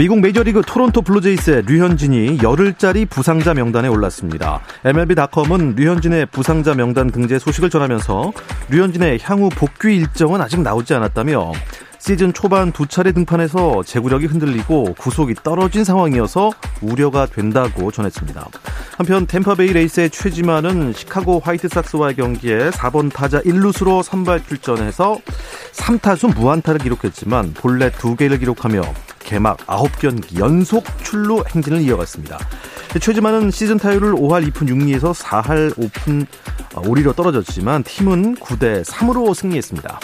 미국 메이저리그 토론토 블루제이스의 류현진이 열흘짜리 부상자 명단에 올랐습니다. MLB.com은 류현진의 부상자 명단 등재 소식을 전하면서 류현진의 향후 복귀 일정은 아직 나오지 않았다며 시즌 초반 두 차례 등판에서 제구력이 흔들리고 구속이 떨어진 상황이어서 우려가 된다고 전했습니다. 한편 템파베이 레이스의 최지만은 시카고 화이트삭스와의 경기에 4번 타자 1루수로 선발 출전해서 3타수 무안타를 기록했지만 본래 2개를 기록하며 개막 9경기 연속 출루 행진을 이어갔습니다. 최지만은 시즌 타율을 5할 2푼 6리에서 4할 5푼 5리로 떨어졌지만 팀은 9대 3으로 승리했습니다.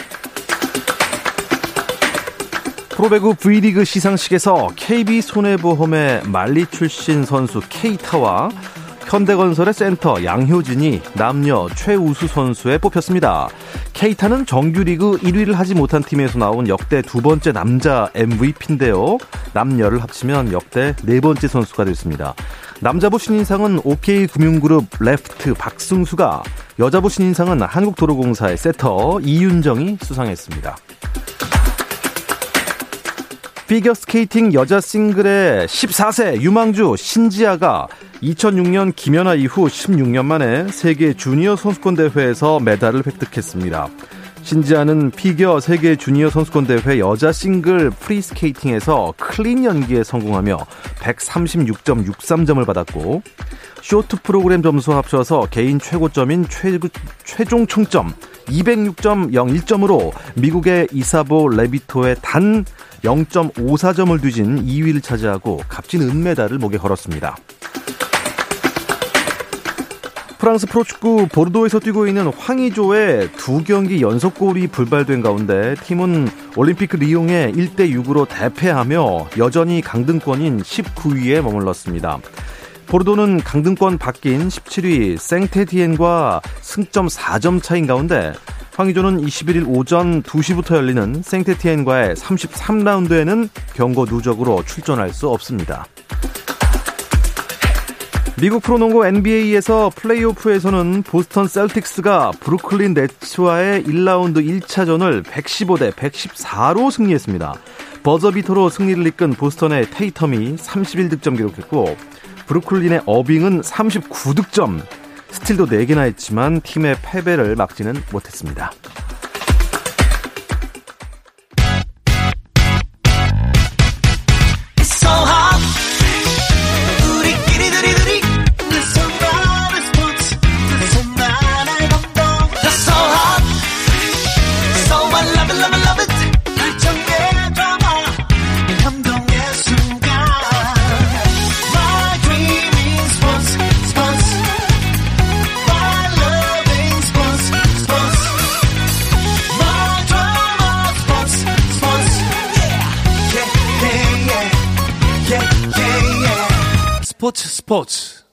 프로배구 V리그 시상식에서 KB 손해보험의 말리 출신 선수 케이타와 현대건설의 센터 양효진이 남녀 최우수 선수에 뽑혔습니다. 케이타는 정규리그 1위를 하지 못한 팀에서 나온 역대 두 번째 남자 MVP인데요. 남녀를 합치면 역대 네 번째 선수가 됐습니다. 남자부 신인상은 OK금융그룹 레프트 박승수가 여자부 신인상은 한국도로공사의 세터 이윤정이 수상했습니다. 피겨 스케이팅 여자 싱글의 14세 유망주 신지아가 2006년 김연아 이후 16년 만에 세계 주니어 선수권 대회에서 메달을 획득했습니다. 신지아는 피겨 세계 주니어 선수권 대회 여자 싱글 프리스케이팅에서 클린 연기에 성공하며 136.63점을 받았고 쇼트 프로그램 점수 합쳐서 개인 최고점인 최, 최종 총점 206.01점으로 미국의 이사보 레비토의 단 0.54점을 뒤진 2위를 차지하고 값진 은메달을 목에 걸었습니다. 프랑스 프로축구 보르도에서 뛰고 있는 황의조의 두 경기 연속골이 불발된 가운데 팀은 올림픽 리옹에 1대 6으로 대패하며 여전히 강등권인 19위에 머물렀습니다. 보르도는 강등권 바뀐 17위 생테티엔과 승점 4점 차인 가운데 황의조는 21일 오전 2시부터 열리는 생테티엔과의 33라운드에는 경고 누적으로 출전할 수 없습니다. 미국 프로농구 NBA에서 플레이오프에서는 보스턴 셀틱스가 브루클린 네츠와의 1라운드 1차전을 115대 114로 승리했습니다. 버저비터로 승리를 이끈 보스턴의 테이텀이 31득점 기록했고 브루클린의 어빙은 39득점, 스틸도 4개나 했지만 팀의 패배를 막지는 못했습니다. 스포츠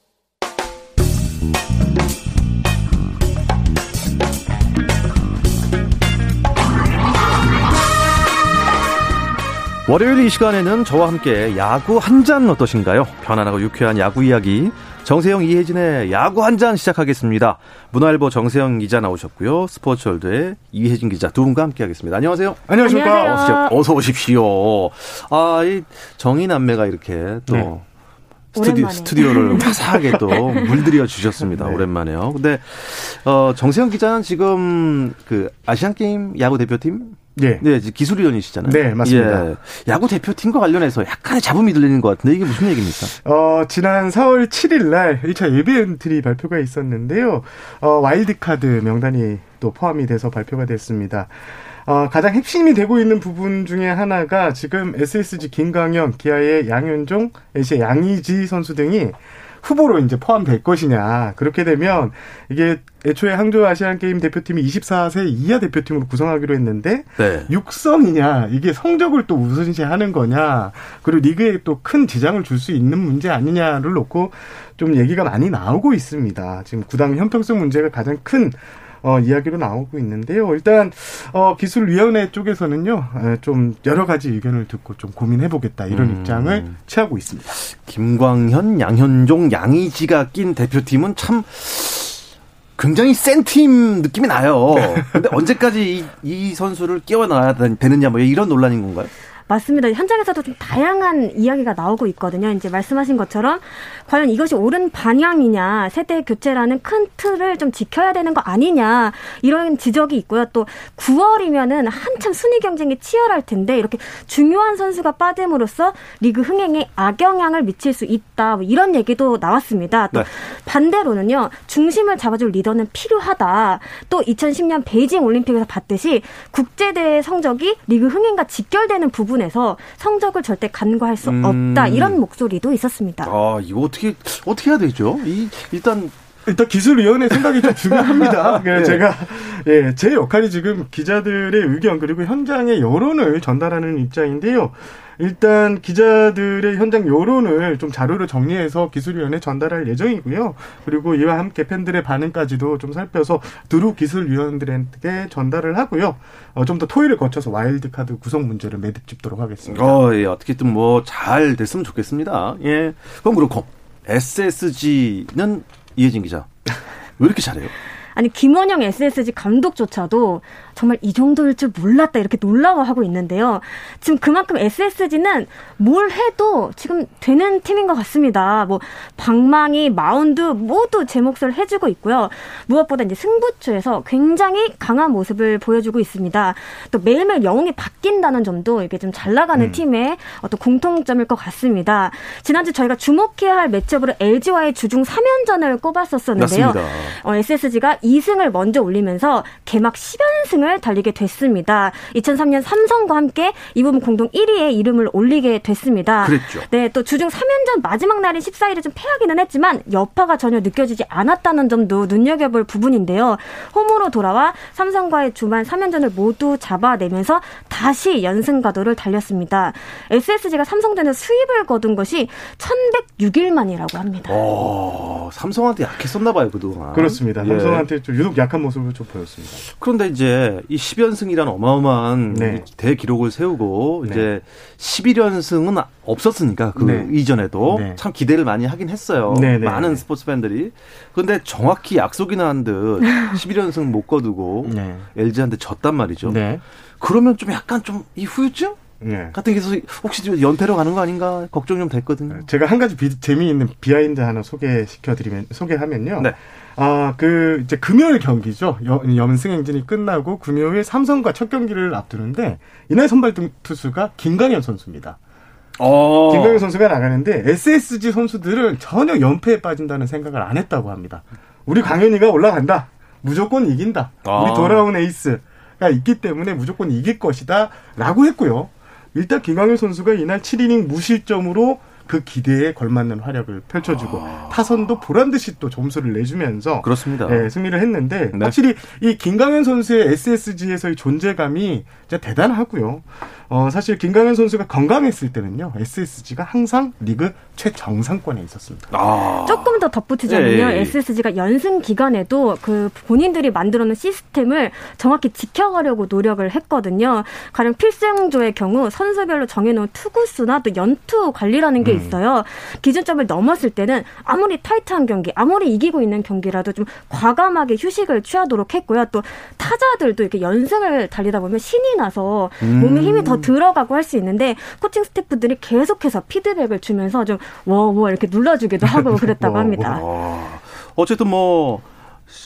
월요일 이 시간에는 저와 함께 야구 한 잔 어떠신가요? 편안하고 유쾌한 야구 이야기 정세영 이혜진의 야구 한 잔 시작하겠습니다. 문화일보 정세영 기자 나오셨고요. 스포츠월드의 이혜진 기자 두 분과 함께하겠습니다. 안녕하세요. 안녕하십니까. 안녕하세요. 어서 오십시오. 아, 이 정의 남매가 이렇게 또 네. 스튜디, 스튜디오를 화사하게 또 물들여 주셨습니다. 네. 오랜만에요. 근데 어 정세영 기자는 지금 그 아시안 게임 야구 대표팀 네. 네, 기술위원이시잖아요. 네, 맞습니다. 예. 야구 대표팀과 관련해서 약간의 잡음이 들리는 것 같은데 이게 무슨 얘기입니까? 어, 지난 4월 7일 날 1차 예비 엔트리 발표가 있었는데요. 어, 와일드카드 명단이 또 포함이 돼서 발표가 됐습니다. 어, 가장 핵심이 되고 있는 부분 중에 하나가 지금 SSG 김강현, 기아의 양현종, LC의 양의지 선수 등이 후보로 이제 포함될 것이냐. 그렇게 되면 이게 애초에 항저 아시안 게임 대표팀이 24세 이하 대표팀으로 구성하기로 했는데 네. 육성이냐 이게 성적을 또 우선시하는 거냐 그리고 리그에 또 큰 지장을 줄 수 있는 문제 아니냐를 놓고 좀 얘기가 많이 나오고 있습니다. 지금 구당 형평성 문제가 가장 큰 어, 이야기로 나오고 있는데요. 일단 어, 기술위원회 쪽에서는요, 좀 여러 가지 의견을 듣고 좀 고민해보겠다 이런 음. 입장을 취하고 있습니다. 김광현, 양현종, 양의지가 낀 대표팀은 참 굉장히 센 팀 느낌이 나요. 근데 언제까지 이, 이 선수를 끼워 넣어야 되느냐 뭐 이런 논란인 건가요? 맞습니다. 현장에서도 좀 다양한 이야기가 나오고 있거든요. 이제 말씀하신 것처럼 과연 이것이 옳은 방향이냐, 세대 교체라는 큰 틀을 좀 지켜야 되는 거 아니냐, 이런 지적이 있고요. 또 9월이면은 한참 순위 경쟁이 치열할 텐데 이렇게 중요한 선수가 빠짐으로써 리그 흥행에 악영향을 미칠 수 있다. 뭐 이런 얘기도 나왔습니다. 또 네. 반대로는요, 중심을 잡아줄 리더는 필요하다. 또 2010년 베이징 올림픽에서 봤듯이 국제대회 성적이 리그 흥행과 직결되는 부분 부분에서 성적을 절대 간과할 수 음. 없다 이런 목소리도 있었습니다. 아 이거 어떻게 어떻게 해야 되죠? 이 일단 일단 기술위원회 생각이 좀 중요합니다. 네. 제가 예, 제 역할이 지금 기자들의 의견 그리고 현장의 여론을 전달하는 입장인데요. 일단 기자들의 현장 여론을 좀 자료로 정리해서 기술위원회에 전달할 예정이고요. 그리고 이와 함께 팬들의 반응까지도 좀 살펴서 두루 기술위원들에게 전달을 하고요. 어, 좀 더 토의를 거쳐서 와일드카드 구성 문제를 매듭 짚도록 하겠습니다. 어, 예, 어떻게든 뭐 잘 됐으면 좋겠습니다. 예. 그럼 그렇고 SSG는 이혜진 기자 왜 이렇게 잘해요? 아니 김원영 SSG 감독조차도 정말 이 정도일 줄 몰랐다 이렇게 놀라워하고 있는데요. 지금 그만큼 SSG는 뭘 해도 지금 되는 팀인 것 같습니다. 뭐 방망이, 마운드 모두 제 몫을 해주고 있고요. 무엇보다 이제 승부처에서 굉장히 강한 모습을 보여주고 있습니다. 또 매일매일 영웅이 바뀐다는 점도 이게 좀 잘 나가는 음. 팀의 어떤 공통점일 것 같습니다. 지난주 저희가 주목해야 할 매치업으로 LG와의 주중 3연전을 꼽았었었는데요. 어, SSG가 2승을 먼저 올리면서 개막 10연승을 랭킹을 달리게 됐습니다. 2003년 삼성과 함께 이 부분 공동 1위에 이름을 올리게 됐습니다. 그랬죠. 네, 또 주중 3연전 마지막 날인 14일에 좀 패하기는 했지만 여파가 전혀 느껴지지 않았다는 점도 눈여겨볼 부분인데요. 홈으로 돌아와 삼성과의 주말 3연전을 모두 잡아내면서 다시 연승 가도를 달렸습니다. SSG가 삼성전에 수입을 거둔 것이 1106일 만이라고 합니다. 오, 삼성한테 약했었나 봐요, 그동안. 그렇습니다. 예. 삼성한테 좀 유독 약한 모습을 좀 보였습니다. 그런데 이제 이 10연승이라는 어마어마한 네. 대기록을 세우고 네. 이제 11연승은 없었으니까 그 네. 이전에도 네. 참 기대를 많이 하긴 했어요. 네, 네, 많은 스포츠 팬들이. 그런데 정확히 약속이나 한 듯 11연승 못 거두고 LG한테 졌단 말이죠. 그러면 좀 약간 좀 이 후유증? 네. 같은 게 있어서 혹시 연패로 가는 거 아닌가 걱정 좀 됐거든요. 제가 한 가지 비, 재미있는 비하인드 하나 소개시켜 드리면 소개하면요. 네. 아, 그, 이제 금요일 경기죠. 연승 행진이 끝나고 금요일 삼성과 첫 경기를 앞두는데, 이날 선발 투수가 김광현 선수입니다. 어. 김광현 선수가 나가는데, SSG 선수들은 전혀 연패에 빠진다는 생각을 안 했다고 합니다. 우리 강현이가 올라간다. 무조건 이긴다. 아. 우리 돌아온 에이스가 있기 때문에 무조건 이길 것이다. 라고 했고요. 일단 김강현 선수가 이날 7이닝 무실점으로 그 기대에 걸맞는 활약을 펼쳐주고 아. 타선도 보란 듯이 또 점수를 내주면서 그렇습니다. 네, 승리를 했는데 네. 확실히 이 김강현 선수의 SSG에서의 존재감이 진짜 대단하고요. 어, 사실 김강현 선수가 건강했을 때는요, SSG가 항상 리그 최정상권에 있었습니다. 아. 조금 더 덧붙이자면요, 예, 예. SSG가 연승 기간에도 그 본인들이 만들어놓은 시스템을 정확히 지켜가려고 노력을 했거든요. 가령 필승조의 경우 선수별로 정해놓은 투구수나 또 연투 관리라는 게 음. 있어요. 기준점을 넘었을 때는 아무리 타이트한 경기, 아무리 이기고 있는 경기라도 좀 과감하게 휴식을 취하도록 했고요. 또 타자들도 이렇게 연승을 달리다 보면 신이 나서 몸에 힘이 더 들어가고 할 수 있는데 코칭 스태프들이 계속해서 피드백을 주면서 좀 워워 이렇게 눌러주기도 하고 그랬다고 합니다. 어쨌든 뭐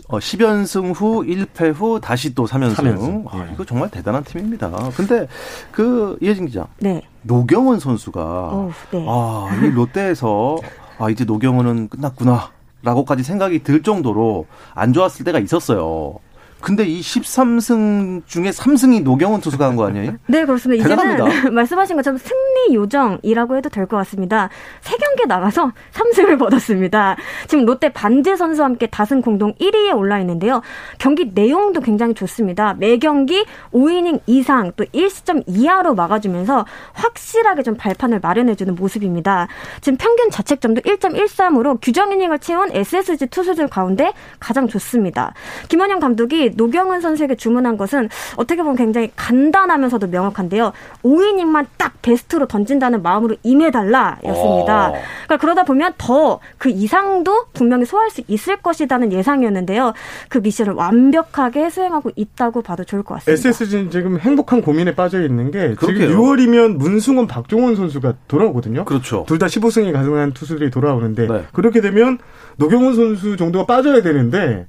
어, 10연승 후 1패 후 다시 또 3연승. 3연승. 아, 네. 이거 정말 대단한 팀입니다. 근데 그 이혜진 기자. 네. 노경원 선수가 오, 네. 아, 이 롯데에서 아, 이제 노경원은 끝났구나. 라고까지 생각이 들 정도로 안 좋았을 때가 있었어요. 근데 이 13승 중에 3승이 노경원 투수가 한 거 아니에요? 네, 그렇습니다. 대단합니다. 이제는 말씀하신 것처럼 승리 요정이라고 해도 될 것 같습니다. 세 경기 나가서 3승을 거뒀습니다. 지금 롯데 반지 선수와 함께 다승 공동 1위에 올라 있는데요. 경기 내용도 굉장히 좋습니다. 매 경기 5이닝 이상 또 1시점 이하로 막아주면서 확실하게 좀 발판을 마련해주는 모습입니다. 지금 평균 자책점도 1.13으로 규정 이닝을 채운 SSG 투수들 가운데 가장 좋습니다. 김원영 감독이 노경은 선수에게 주문한 것은 어떻게 보면 굉장히 간단하면서도 명확한데요. 5이닝만 딱 베스트로 던진다는 마음으로 임해달라였습니다. 어. 그러니까 그러다 보면 더 그 이상도 분명히 소화할 수 있을 것이라는 예상이었는데요. 그 미션을 완벽하게 수행하고 있다고 봐도 좋을 것 같습니다. SSG는 지금 행복한 고민에 빠져 있는 게 그렇게요. 지금 6월이면 문승원, 박종원 선수가 돌아오거든요. 그렇죠. 둘 다 15승이 가능한 투수들이 돌아오는데 네. 그렇게 되면 노경은 선수 정도가 빠져야 되는데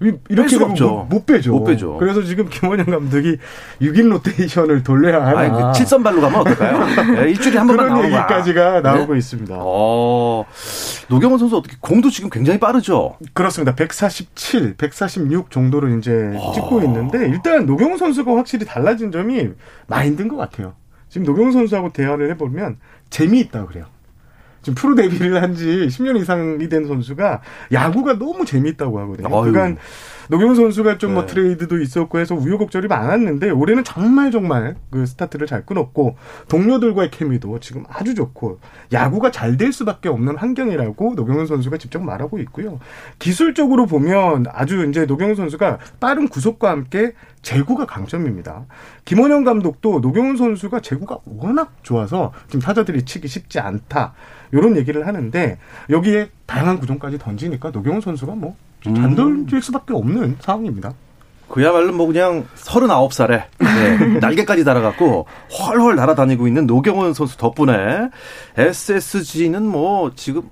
이렇게 못, 못, 빼죠. 못 빼죠. 그래서 지금 김원형 감독이 6인 로테이션을 돌려야 하나. 아니, 그 7선발로 가면 어떨까요? 네, 일주일에 한 번만 그런 얘기까지가 나오고 네? 있습니다. 어, 노경은 선수 어떻게 공도 지금 굉장히 빠르죠? 그렇습니다. 147, 146 정도로 이제 어. 찍고 있는데 일단 노경은 선수가 확실히 달라진 점이 마인드인 것 같아요. 지금 노경은 선수하고 대화를 해보면 재미있다 그래요. 지금 프로 데뷔를 한 지 10년 이상이 된 선수가 야구가 너무 재미있다고 하거든요. 아유. 그간 노경은 선수가 좀 뭐 네. 트레이드도 있었고 해서 우여곡절이 많았는데 올해는 정말 정말 그 스타트를 잘 끊었고 동료들과의 케미도 지금 아주 좋고 야구가 잘 될 수밖에 없는 환경이라고 노경은 선수가 직접 말하고 있고요. 기술적으로 보면 아주 이제 노경은 선수가 빠른 구속과 함께 제구가 강점입니다. 김원영 감독도 노경훈 선수가 제구가 워낙 좋아서 지금 타자들이 치기 쉽지 않다. 이런 얘기를 하는데 여기에 다양한 구종까지 던지니까 노경훈 선수가 뭐 단돌질 음. 수밖에 없는 상황입니다. 그야말로 뭐 그냥 39살에 네, 날개까지 달아갖고 훨훨 날아다니고 있는 노경원 선수 덕분에 SSG는 뭐 지금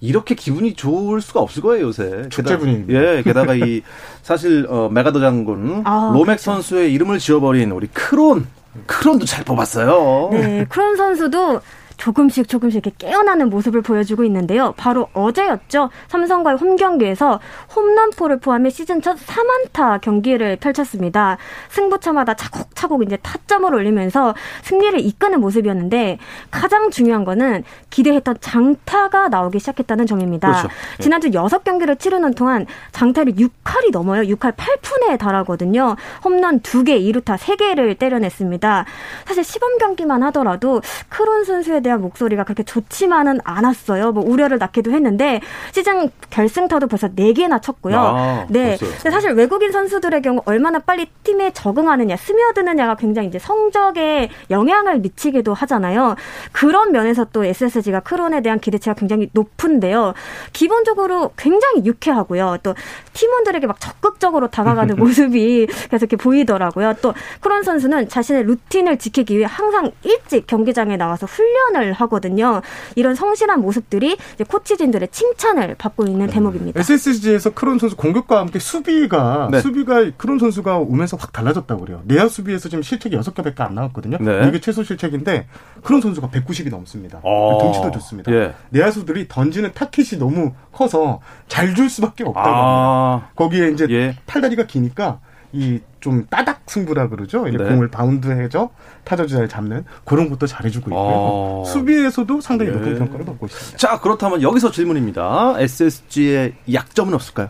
이렇게 기분이 좋을 수가 없을 거예요 요새. 축제 분위 예, 게다가 이 사실 어, 메가더 장군 아, 로맥 그렇죠. 선수의 이름을 지어버린 우리 크론 크론도 잘 뽑았어요. 네, 크론 선수도 조금씩 조금씩 이렇게 깨어나는 모습을 보여주고 있는데요. 바로 어제였죠. 삼성과의 홈 경기에서 홈런포를 포함해 시즌 첫 3안타 경기를 펼쳤습니다. 승부처마다 차곡차곡 이제 타점을 올리면서 승리를 이끄는 모습이었는데 가장 중요한 거는 기대했던 장타가 나오기 시작했다는 점입니다. 그렇죠. 예. 지난주 6경기를 치르는 동안 장타를 6할이 넘어요. 6할 8푼에 달하거든요. 홈런 2개, 2루타 3개를 때려냈습니다. 사실 시범 경기만 하더라도 크론 선수에 대한 목소리가 그렇게 좋지만은 않았어요. 뭐 우려를 낳기도 했는데 시즌 결승타도 벌써 4개나 쳤고요. 아, 네. 근데 사실 외국인 선수들의 경우 얼마나 빨리 팀에 적응하느냐, 스며드느냐가 굉장히 이제 성적에 영향을 미치기도 하잖아요. 그런 면에서 또 SSG가 크론에 대한 기대치가 굉장히 높은데요. 기본적으로 굉장히 유쾌하고요. 또 팀원들에게 막 적극적으로 다가가는 모습이 계속 이렇게 보이더라고요. 또 크론 선수는 자신의 루틴을 지키기 위해 항상 일찍 경기장에 나와서 훈련을 칭찬을 하거든요. 이런 성실한 모습들이 이제 코치진들의 칭찬을 받고 있는 대목입니다. SSG에서 크론 선수 공격과 함께 수비가 네. 수비가 크론 선수가 오면서 확 달라졌다고 그래요. 내야 수비에서 지금 실책이 6개밖에 안 나왔거든요. 네. 이게 최소 실책인데 크론 선수가 190이 넘습니다. 어. 등치도 좋습니다. 예. 내야수들이 던지는 타켓이 너무 커서 잘 줄 수밖에 없다고 아. 거기에 이제 예. 팔다리가 기니까 이 좀 따닥 승부라 그러죠. 이제 네. 공을 바운드해서 타자 주자를 잡는 그런 것도 잘해주고 있고요. 아. 수비에서도 상당히 네. 높은 평가를 받고 있습니다. 자 그렇다면 여기서 질문입니다. SSG의 약점은 없을까요?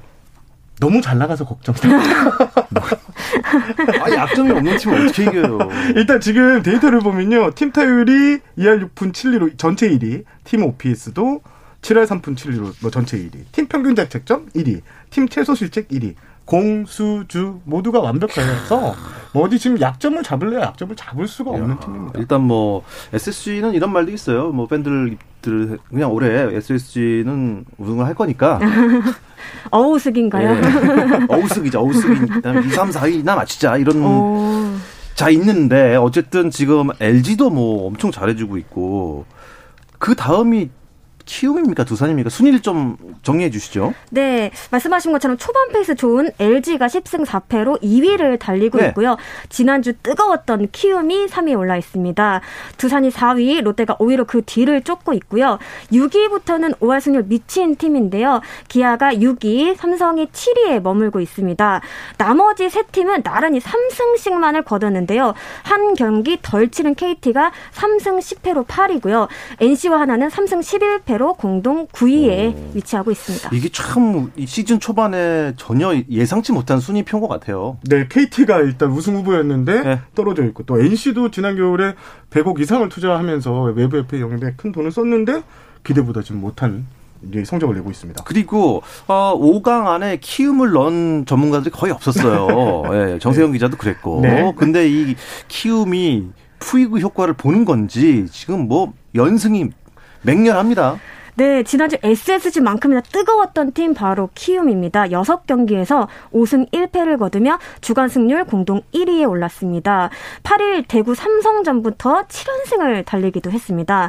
너무 잘 나가서 걱정돼. 아, 약점이 없는 팀은 어떻게 이겨요? 일단 지금 데이터를 보면요. 팀 타율이 2할 6푼 7리로 전체 1위, 팀 OPS도 7할 3푼 7리로 뭐 전체 1위, 팀 평균 자책점 1위, 팀 최소 실책 1위, 공수주 모두가 완벽해서 뭐 어디 지금 약점을 잡을래야 약점을 잡을 수가 없는 야, 팀입니다. 일단 뭐 SSG는 이런 말도 있어요. 뭐 팬들 그냥 올해 SSG는 우승을 할 거니까. 어우쓱인가요? 네. 어우쓱이죠. 어우쓱. 그다음에 2, 3, 4위나 맞추자 이런. 오. 자 있는데 어쨌든 지금 LG도 뭐 엄청 잘해주고 있고 그 다음이 키움입니까 두산입니까? 순위를 좀 정리해 주시죠. 네, 말씀하신 것처럼 초반 페이스 좋은 LG가 10승 4패로 2위를 달리고 네. 있고요. 지난주 뜨거웠던 키움이 3위에 올라 있습니다. 두산이 4위, 롯데가 5위로 그 뒤를 쫓고 있고요. 6위부터는 5할 승률 미친 팀인데요. 기아가 6위, 삼성이 7위에 머물고 있습니다. 나머지 세 팀은 나란히 3승씩만을 거뒀는데요. 한 경기 덜 치른 KT가 3승 10패로 8위고요. NC와 하나는 3승 11패 로 공동 9위에 오. 위치하고 있습니다. 이게 참 시즌 초반에 전혀 예상치 못한 순위표인 것 같아요. 네, KT가 일단 우승 후보였는데 네. 떨어져 있고 또 NC도 지난 겨울에 100억 이상을 투자하면서 외부 FA 영입에 큰 돈을 썼는데 기대보다 지금 못한 성적을 내고 있습니다. 그리고 어, 5강 안에 키움을 넣은 전문가들이 거의 없었어요. 네, 정세영 네. 기자도 그랬고. 네. 근데 이 키움이 푸이그 효과를 보는 건지 지금 뭐 연승이 맹렬합니다. 네, 지난주 SSG만큼이나 뜨거웠던 팀 바로 키움입니다. 6경기에서 5승 1패를 거두며 주간 승률 공동 1위에 올랐습니다. 8일 대구 삼성전부터 7연승을 달리기도 했습니다.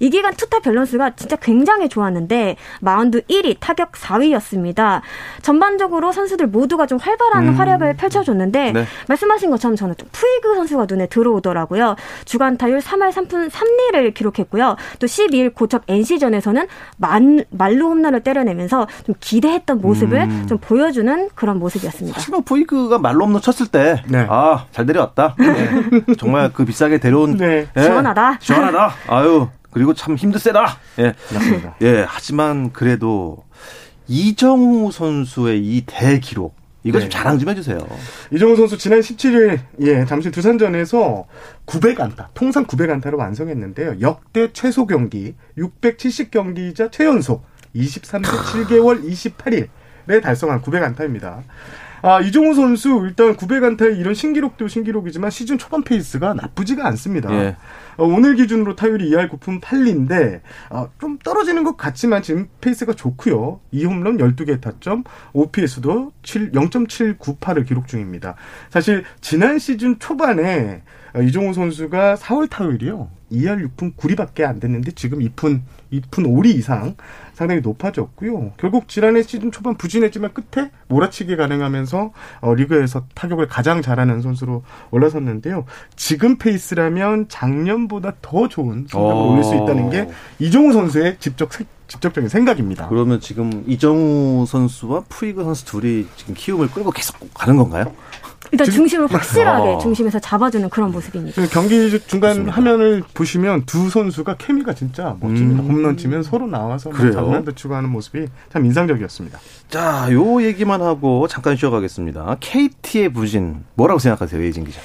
이 기간 투타 밸런스가 진짜 굉장히 좋았는데 마운드 1위, 타격 4위였습니다. 전반적으로 선수들 모두가 좀 활발한 음. 활약을 펼쳐줬는데 네. 말씀하신 것처럼 저는 좀 푸이그 선수가 눈에 들어오더라고요. 주간 타율 3할 3푼 3리를 기록했고요. 또 12일 고척 NC전에서는 만, 만루 홈런을 때려내면서 좀 기대했던 모습을 음. 좀 보여주는 그런 모습이었습니다. 사실 푸이그가 말로 홈런 쳤을 때, 네. 아, 잘 데려왔다. 네. 정말 그 비싸게 데려온. 네. 네. 시원하다. 시원하다. 아유, 그리고 참 힘도 세다. 예. 맞습니다. 예. 하지만 그래도 이정우 선수의 이 대기록 이거 네. 좀 자랑 좀 해주세요. 이정우 선수 지난 17일 예 잠실 두산전에서 900안타 통상 900안타를 완성했는데요. 역대 최소 경기 670경기이자 최연소 23세 7개월 28일에 달성한 900안타입니다. 아, 이정후 선수 일단 900안타의 이런 신기록도 신기록이지만 시즌 초반 페이스가 나쁘지가 않습니다. 예. 어, 오늘 기준으로 타율이 2할 9푼 8리인데 어, 좀 떨어지는 것 같지만 지금 페이스가 좋고요. 2홈런 12개 타점, OPS도 7, 0.798을 기록 중입니다. 사실 지난 시즌 초반에 어, 이정후 선수가 4월 타율이요. 2할 6푼 9리밖에 안 됐는데 지금 2푼 2푼 5리 이상 상당히 높아졌고요. 결국 지난해 시즌 초반 부진했지만 끝에 몰아치기 가능하면서 어, 리그에서 타격을 가장 잘하는 선수로 올라섰는데요. 지금 페이스라면 작년보다 더 좋은 성적을 어. 올릴 수 있다는 게 이종우 선수의 직접 직접적인 생각입니다. 그러면 지금 이정우 선수와 푸이그 선수 둘이 지금 키움을 끌고 계속 가는 건가요? 일단 중심을 확실하게 어. 중심에서 잡아주는 그런 모습입니다. 경기 중간 맞습니다. 화면을 보시면 두 선수가 케미가 진짜 멋집니다. 음. 홈런 치면 서로 나와서 장난도 치고 하는 모습이 참 인상적이었습니다. 자, 요 얘기만 하고 잠깐 쉬어가겠습니다. KT의 부진 뭐라고 생각하세요, 예진 기자?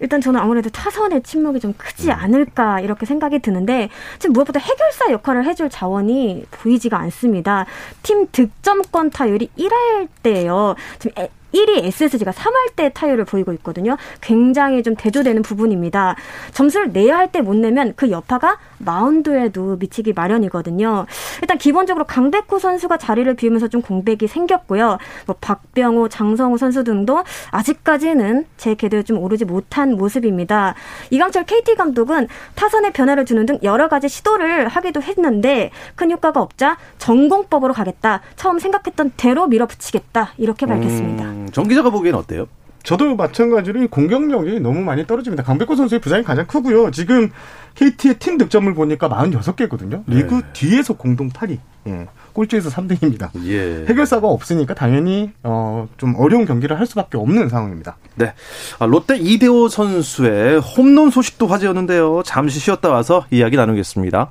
일단 저는 아무래도 타선의 침묵이 좀 크지 음. 않을까 이렇게 생각이 드는데 지금 무엇보다 해결사 역할을 해줄 자원이 보이지가 않습니다. 팀 득점권 타율이 1할 때예요. 지금 1위 SSG가 3할 때 타율을 보이고 있거든요. 굉장히 좀 대조되는 부분입니다. 점수를 내야 할 때 못 내면 그 여파가 마운드에도 미치기 마련이거든요. 일단 기본적으로 강백호 선수가 자리를 비우면서 좀 공백이 생겼고요. 뭐 박병호, 장성우 선수 등도 아직까지는 제 궤도에 좀 오르지 못한 모습입니다. 이강철 KT 감독은 타선에 변화를 주는 등 여러 가지 시도를 하기도 했는데 큰 효과가 없자 전공법으로 가겠다. 처음 생각했던 대로 밀어붙이겠다. 이렇게 밝혔습니다. 음. 정 기자가 보기엔 어때요? 저도 마찬가지로 공격력이 너무 많이 떨어집니다. 강백호 선수의 부상이 가장 크고요. 지금 KT의 팀 득점을 보니까 46개거든요. 리그 네. 뒤에서 공동 8위. 예. 꼴찌에서 3등입니다. 예. 해결사가 없으니까 당연히 어, 좀 어려운 경기를 할 수밖에 없는 상황입니다. 네. 아, 롯데 이대호 선수의 홈런 소식도 화제였는데요. 잠시 쉬었다 와서 이야기 나누겠습니다.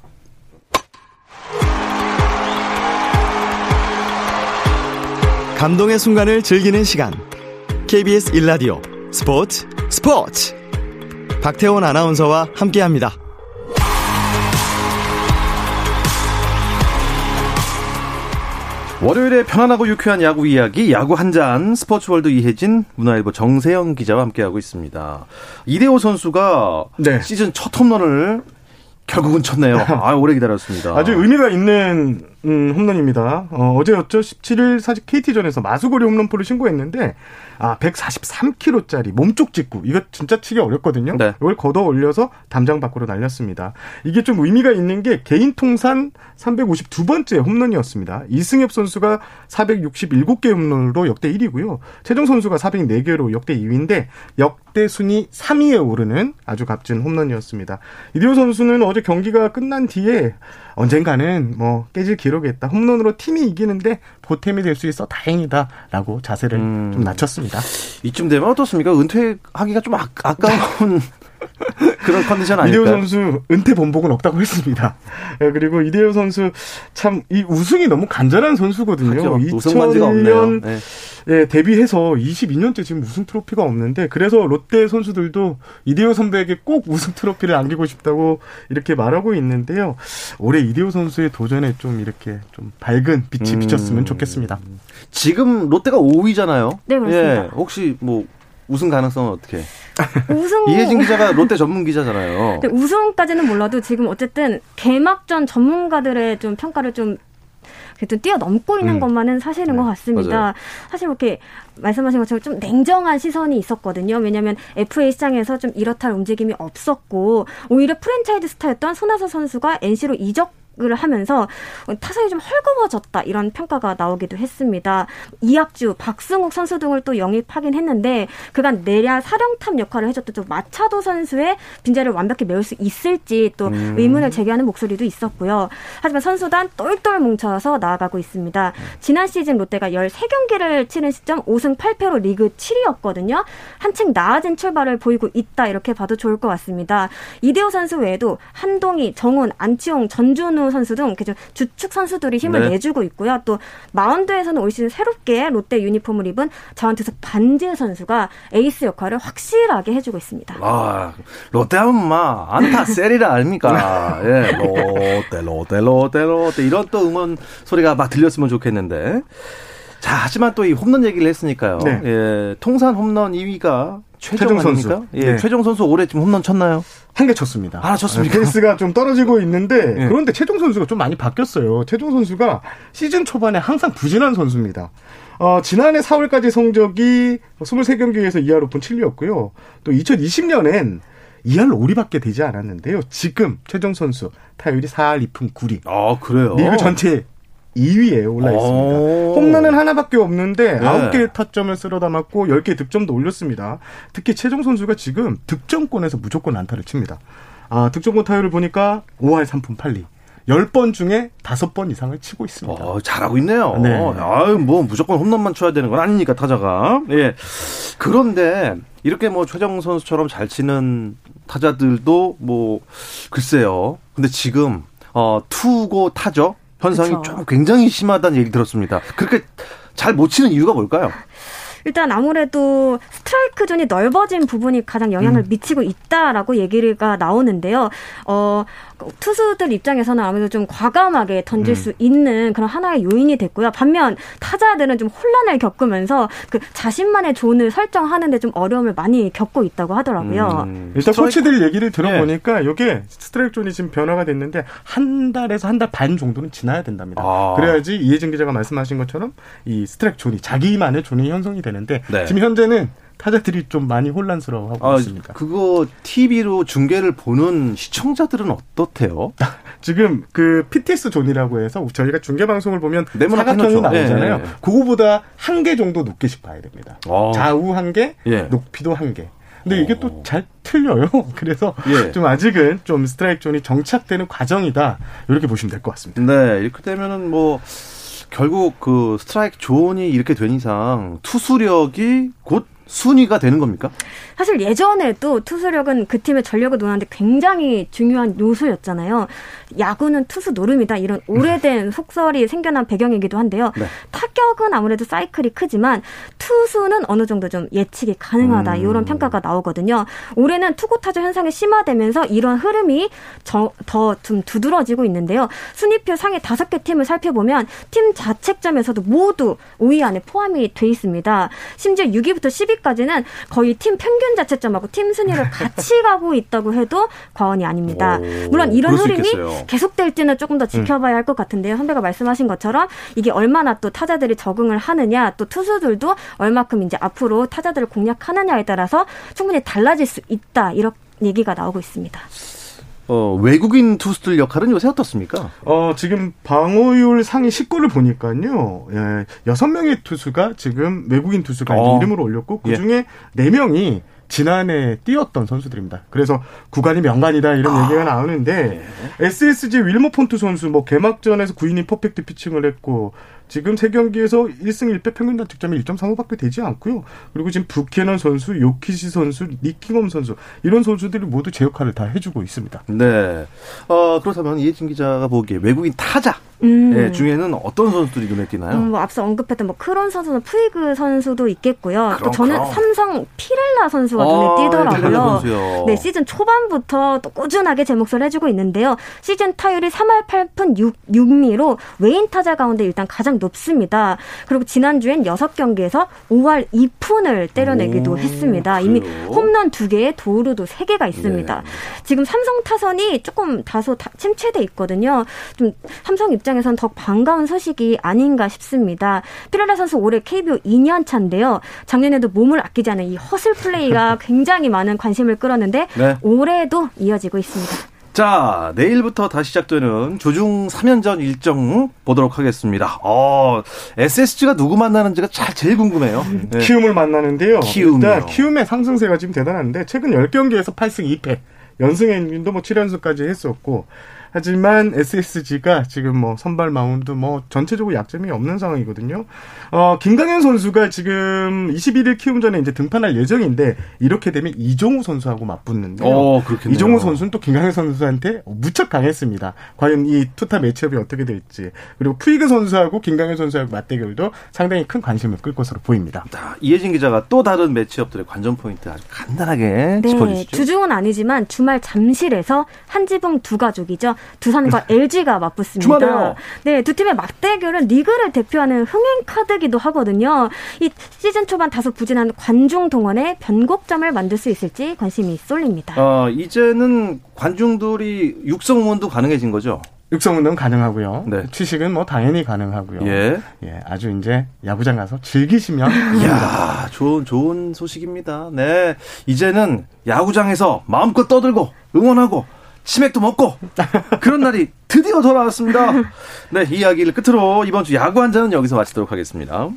감동의 순간을 즐기는 시간. KBS 일라디오 스포츠 스포츠. 박태원 아나운서와 함께합니다. 월요일에 편안하고 유쾌한 야구 이야기, 야구 한 잔, 스포츠월드 이혜진, 문화일보 정세영 기자와 함께하고 있습니다. 이대호 선수가 네. 시즌 첫 홈런을 결국은 쳤네요. 아, 오래 기다렸습니다. 아주 의미가 있는 음, 홈런입니다. 어, 어제였죠. 17일 사직 KT전에서 마수거리 홈런포를 신고했는데 아, 143kg짜리 몸쪽 직구. 이거 진짜 치기 어렵거든요. 네. 이걸 걷어 올려서 담장 밖으로 날렸습니다. 이게 좀 의미가 있는 게 개인 통산 352번째 홈런이었습니다. 이승엽 선수가 467개 홈런으로 역대 1위고요. 최정 선수가 404개로 역대 2위인데 역대 순위 3위에 오르는 아주 값진 홈런이었습니다. 이대호 선수는 어제 경기가 끝난 뒤에 언젠가는 뭐 깨질 기록이 있다. 홈런으로 팀이 이기는데 보탬이 될 수 있어 다행이다라고 자세를 음. 좀 낮췄습니다. 이쯤 되면 어떻습니까? 은퇴하기가 좀 아, 아까운 그런 컨디션 아닐까요? 이대호 선수 은퇴 본복은 없다고 했습니다. 예, 그리고 이대호 선수 참 이 우승이 너무 간절한 선수거든요. 그렇죠. 우승 반지가 없네요. 네. 예, 데뷔해서 22년째 지금 우승 트로피가 없는데 그래서 롯데 선수들도 이대호 선배에게 꼭 우승 트로피를 안기고 싶다고 이렇게 말하고 있는데요. 올해 이대호 선수의 도전에 좀 이렇게 좀 밝은 빛이 음. 비쳤으면 좋겠습니다. 지금 롯데가 5위잖아요. 네, 그렇습니다. 예, 혹시 뭐 우승 가능성은 어떻게? 우승 이혜진 기자가 롯데 전문 기자잖아요. 네, 우승까지는 몰라도 지금 어쨌든 개막전 전문가들의 좀 평가를 좀 그래도 뛰어넘고 있는 음. 것만은 사실인 네, 것 같습니다. 맞아요. 사실 이렇게 말씀하신 것처럼 좀 냉정한 시선이 있었거든요. 왜냐하면 FA 시장에서 좀 이렇다 할 움직임이 없었고 오히려 프랜차이즈 스타였던 손아섭 선수가 NC로 이적 을 하면서 타선이 좀 헐거워졌다 이런 평가가 나오기도 했습니다. 이학주, 박승욱 선수 등을 또 영입하긴 했는데 그간 내야 사령탑 역할을 해줬던 좀 마차도 선수의 빈자를 완벽히 메울 수 있을지 또 음. 의문을 제기하는 목소리도 있었고요. 하지만 선수단 똘똘 뭉쳐서 나아가고 있습니다. 지난 시즌 롯데가 13경기를 치는 시점 5승 8패로 리그 7위였거든요. 한층 나아진 출발을 보이고 있다 이렇게 봐도 좋을 것 같습니다. 이대호 선수 외에도 한동희, 정훈, 안치홍, 전준우 선수 등 주축 선수들이 힘을 네. 내주고 있고요. 또 마운드에서는 올 시즌 새롭게 롯데 유니폼을 입은 자원투수 반지 선수가 에이스 역할을 확실하게 해주고 있습니다. 아 롯데 하면 막 안타 세리라 아닙니까? 예, 롯데 롯데 롯데 롯데 이런 또 응원 소리가 막 들렸으면 좋겠는데. 자, 하지만 또 이 홈런 얘기를 했으니까요. 네. 예, 통산 홈런 2위가 최정, 최정 선수. 예, 네. 최정 선수 올해 지금 홈런 쳤나요? 한 개 쳤습니다. 아, 쳤습니까? 페이스가 좀 떨어지고 있는데 네. 그런데 최정 선수가 좀 많이 바뀌었어요. 최정 선수가 시즌 초반에 항상 부진한 선수입니다. 어, 지난해 4월까지 성적이 23경기에서 2할 5푼 7리였고요. 또 2020년엔 2할 5리밖에 되지 않았는데요. 지금 최종 선수 타율이 4할 2푼 9리. 아, 그래요? 리그 전체 2위에 올라 있습니다. 홈런은 하나밖에 없는데 네. 9개의 타점을 쓸어 담았고 10개 득점도 올렸습니다. 특히 최종 선수가 지금 득점권에서 무조건 안타를 칩니다. 아, 득점권 타율을 보니까 5할 3푼 8리. 10번 중에 5번 이상을 치고 있습니다. 어, 잘하고 있네요. 네. 아유, 뭐 무조건 홈런만 쳐야 되는 건 아니니까 타자가. 예. 그런데 이렇게 뭐 최정 선수처럼 잘 치는 타자들도 뭐 글쎄요. 근데 지금 어 투고타저 현상이 그쵸. 좀 굉장히 심하다는 얘기 들었습니다. 그렇게 잘 못 치는 이유가 뭘까요? 일단 아무래도 스트라이크 존이 넓어진 부분이 가장 영향을 음. 미치고 있다라고 얘기가 나오는데요. 어, 투수들 입장에서는 아무래도 좀 과감하게 던질 음. 수 있는 그런 하나의 요인이 됐고요. 반면 타자들은 좀 혼란을 겪으면서 그 자신만의 존을 설정하는데 좀 어려움을 많이 겪고 있다고 하더라고요. 음. 일단 코치들 얘기를 들어보니까 네. 이게 스트라이크 존이 지금 변화가 됐는데 한 달에서 한 달 반 정도는 지나야 된답니다. 아. 그래야지 이해진 기자가 말씀하신 것처럼 이 스트라이크 존이 자기만의 존이 형성이 되는 데 네. 지금 현재는 타자들이 좀 많이 혼란스러워하고 아, 있습니다. 그거 TV로 중계를 보는 시청자들은 어떻대요? 지금 그 PTS 존이라고 해서 저희가 중계 방송을 보면 사각형이 나오잖아요. 네, 네. 그거보다 한 개 정도 높게씩 봐야 됩니다. 아. 좌우 한 개, 예. 높이도 한 개. 근데 이게 또 잘 틀려요. 그래서 예. 좀 아직은 좀 스트라이크 존이 정착되는 과정이다. 이렇게 보시면 될 것 같습니다. 네, 이렇게 되면은 뭐 결국 그 스트라이크 존이 이렇게 된 이상 투수력이 곧 순위가 되는 겁니까? 사실 예전에도 투수력은 그 팀의 전력을 논하는데 굉장히 중요한 요소였잖아요. 야구는 투수 노름이다 이런 오래된 속설이 생겨난 배경이기도 한데요. 네. 타격은 아무래도 사이클이 크지만 투수는 어느 정도 좀 예측이 가능하다 음. 이런 평가가 나오거든요. 올해는 투구 타자 현상이 심화되면서 이런 흐름이 더 좀 두드러지고 있는데요. 순위표 상위 다섯 개 팀을 살펴보면 팀 자책점에서도 모두 5위 안에 포함이 돼 있습니다. 심지어 6위부터 10위 10위까지는 거의 팀 평균 자체점하고 팀 순위를 같이 가고 있다고 해도 과언이 아닙니다. 오, 물론 이런 흐름이 계속될지는 조금 더 지켜봐야 음. 할것 같은데요. 선배가 말씀하신 것처럼 이게 얼마나 또 타자들이 적응을 하느냐, 또 투수들도 얼마큼 이제 앞으로 타자들을 공략하느냐에 따라서 충분히 달라질 수 있다. 이런 얘기가 나오고 있습니다. 어, 외국인 투수들 역할은 요새 어떻습니까? 어, 지금 방어율 상위 10골을 보니까요. 예, 6명의 투수가 지금 외국인 투수가 어. 이름을 올렸고 그 중에 예. 4명이 지난해 뛰었던 선수들입니다. 그래서 구간이 명간이다 이런 아. 얘기가 나오는데 네. SSG 윌머 폰트 선수 뭐 개막전에서 9이닝 퍼펙트 피칭을 했고 지금 세 경기에서 1승 1패 평균 득점이 1.35밖에 되지 않고요. 그리고 지금 부캐넌 선수, 요키시 선수, 닉 킹엄 선수 이런 선수들이 모두 제 역할을 다 해주고 있습니다. 네. 어, 그렇다면 이해진 기자가 보기에 외국인 타자 음. 네, 중에는 어떤 선수들이 눈에 띄나요? 음, 뭐 앞서 언급했던 뭐 크론 선수는 푸이그 선수도 있겠고요. 그럼, 또 저는 그럼. 삼성 피렐라 선수가 아, 눈에 띄더라고요. 네, 시즌 초반부터 또 꾸준하게 제 몫을 해주고 있는데요. 시즌 타율이 3할 8푼 6, 6리로 외인 타자 가운데 일단 가장 높습니다. 그리고 지난주엔 6경기에서 5할 2푼을 때려내기도 오, 했습니다. 이미 그래요? 홈런 2개에 도루도 3개가 있습니다. 네. 지금 삼성 타선이 조금 다소 침체돼 있거든요. 좀 삼성 입장에선 더 반가운 소식이 아닌가 싶습니다. 피렐라 선수 올해 KBO 2년 차인데요. 작년에도 몸을 아끼지 않은 이 허슬 플레이가 굉장히 많은 관심을 끌었는데 네. 올해도 이어지고 있습니다. 자, 내일부터 다시 시작되는 조중 3연전 일정 보도록 하겠습니다. 어, SSG가 누구 만나는지가 잘 제일 궁금해요. 네. 키움을 만나는데요. 키움이요. 일단 키움의 상승세가 지금 대단한데 최근 10경기에서 8승 2패. 연승 행진도 뭐 7연승까지 했었고 하지만 SSG가 지금 뭐 선발 마운드 뭐 전체적으로 약점이 없는 상황이거든요. 어, 김강현 선수가 지금 21일 키움전에 이제 등판할 예정인데 이렇게 되면 이종우 선수하고 맞붙는데요. 어, 이종우 선수는 또 김강현 선수한테 무척 강했습니다. 과연 이 투타 매치업이 어떻게 될지 그리고 푸이그 선수하고 김강현 선수하고 맞대결도 상당히 큰 관심을 끌 것으로 보입니다. 자, 이혜진 기자가 또 다른 매치업들의 관전 포인트 아주 간단하게 네, 짚어주시죠. 주중은 아니지만 주말 잠실에서 한지붕 두 가족이죠. 두산과 LG가 맞붙습니다. 주말에요. 네, 두 팀의 맞대결은 리그를 대표하는 흥행 카드기도 하거든요. 이 시즌 초반 다소 부진한 관중 동원에 변곡점을 만들 수 있을지 관심이 쏠립니다. 어, 이제는 관중들이 육성 응원도 가능해진 거죠? 육성 운동 가능하고요. 네. 취식은 뭐 당연히 가능하고요. 예. 예. 아주 이제 야구장 가서 즐기시면 야, 좋은 좋은 소식입니다. 네. 이제는 야구장에서 마음껏 떠들고 응원하고 치맥도 먹고 그런 날이 드디어 돌아왔습니다. 네, 이 이야기를 끝으로 이번 주 야구 한 잔은 여기서 마치도록 하겠습니다.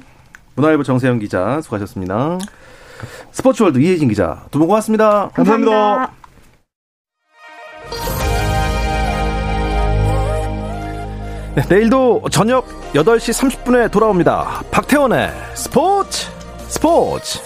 문화일보 정세영 기자 수고하셨습니다. 스포츠월드 이혜진 기자 두 분 고맙습니다. 감사합니다. 감사합니다. 네, 내일도 저녁 8시 30분에 돌아옵니다. 박태원의 스포츠 스포츠